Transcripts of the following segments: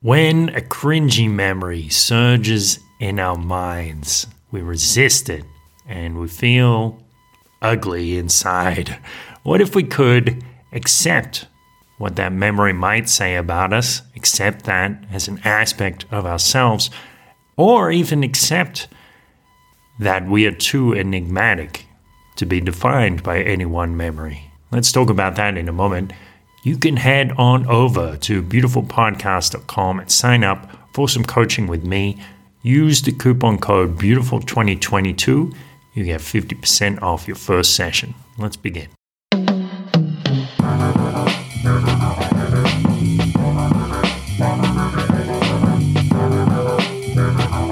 When a cringy memory surges in our minds, we resist it and we feel ugly inside. What if we could accept what that memory might say about us, accept that as an aspect of ourselves, or even accept that we are too enigmatic to be defined by any one memory? Let's talk about that in a moment you can head on over to beautifulpodcast.com and sign up for some coaching with me. Use the coupon code BEAUTIFUL2022. You get 50% off your first session. Let's begin.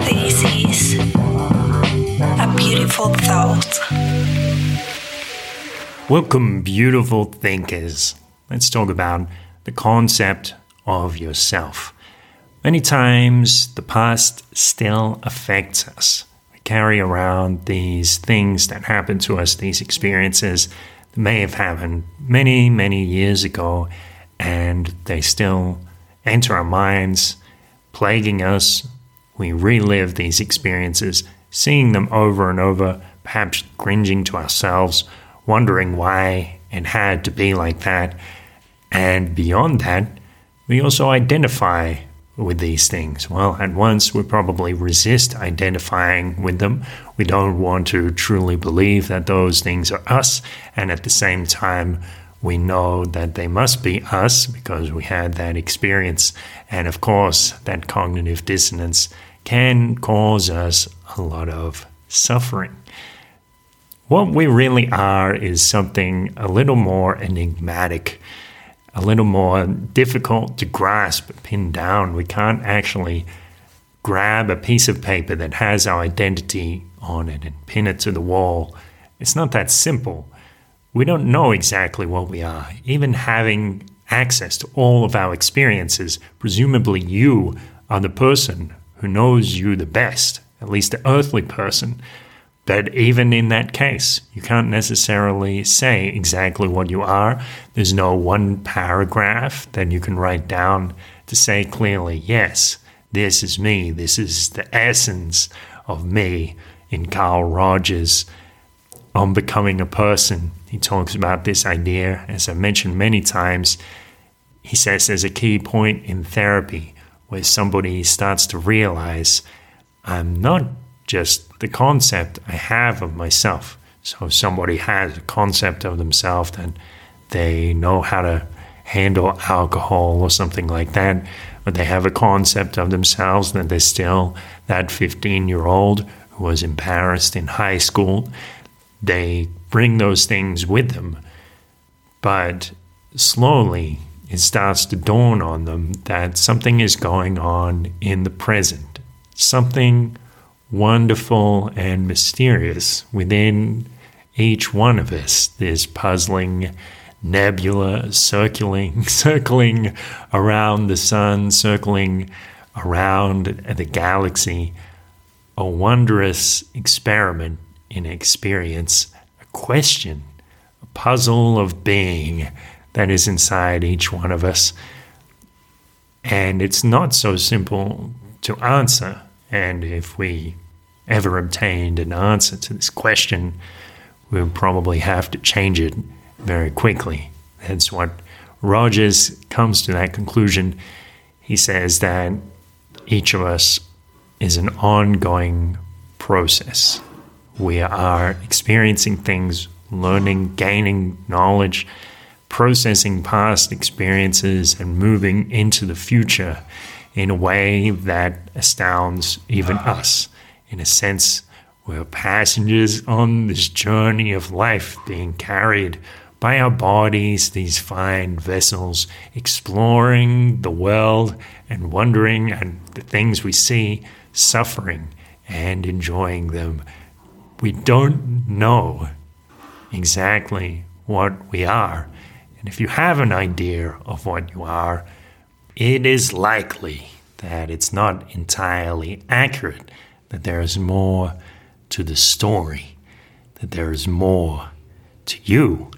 This is a beautiful thought. Welcome, beautiful thinkers. Let's talk about the concept of yourself. Many times the past still affects us. We carry around these things that happen to us, these experiences that may have happened many, many years ago, and they still enter our minds, plaguing us. We relive these experiences, seeing them over and over, perhaps cringing to ourselves, wondering why it had to be like that. And beyond that, we also identify with these things. Well, at once, we probably resist identifying with them. We don't want to truly believe that those things are us. And at the same time, we know that they must be us because we had that experience. And of course, that cognitive dissonance can cause us a lot of suffering. What we really are is something a little more enigmatic a little more difficult to grasp, pin down. We can't actually grab a piece of paper that has our identity on it and pin it to the wall. It's not that simple. We don't know exactly what we are. Even having access to all of our experiences, presumably you are the person who knows you the best, at least the earthly person. But even in that case, you can't necessarily say exactly what you are. There's no one paragraph that you can write down to say clearly, yes, this is me. This is the essence of me in Carl Rogers on becoming a person. He talks about this idea, as I mentioned many times. He says there's a key point in therapy where somebody starts to realize I'm not just the concept I have of myself. So if somebody has a concept of themselves that they know how to handle alcohol or something like that, but they have a concept of themselves that they're still that 15 year old who was embarrassed in high school. They bring those things with them, but slowly it starts to dawn on them that something is going on in the present. Something wonderful and mysterious within each one of us. there's puzzling nebula circling, circling around the sun, circling around the galaxy. A wondrous experiment in experience, a question, a puzzle of being that is inside each one of us. And it's not so simple to answer. And if we ever obtained an answer to this question, we would probably have to change it very quickly. That's what Rogers comes to that conclusion. He says that each of us is an ongoing process. We are experiencing things, learning, gaining knowledge, processing past experiences, and moving into the future in a way that astounds even ah. us. In a sense, we're passengers on this journey of life being carried by our bodies, these fine vessels, exploring the world and wondering at the things we see, suffering and enjoying them. We don't know exactly what we are. And if you have an idea of what you are, it is likely that it's not entirely accurate, that there is more to the story, that there is more to you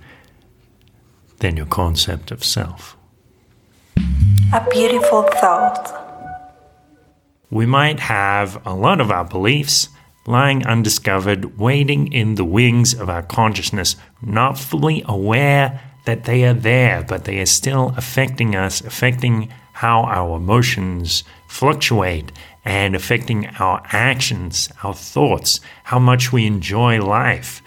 than your concept of self. A beautiful thought. we might have a lot of our beliefs lying undiscovered, waiting in the wings of our consciousness, not fully aware that they are there, but they are still affecting us, affecting how our emotions fluctuate and affecting our actions, our thoughts, how much we enjoy life.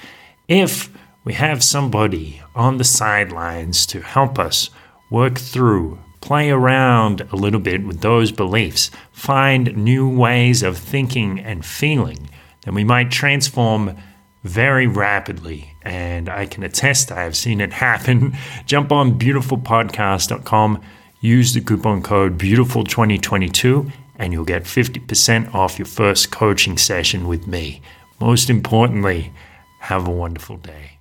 If we have somebody on the sidelines to help us work through, play around a little bit with those beliefs, find new ways of thinking and feeling, then we might transform very rapidly. And I can attest, I have seen it happen. Jump on beautifulpodcast.com, use the coupon code beautiful2022, and you'll get 50% off your first coaching session with me. Most importantly, have a wonderful day.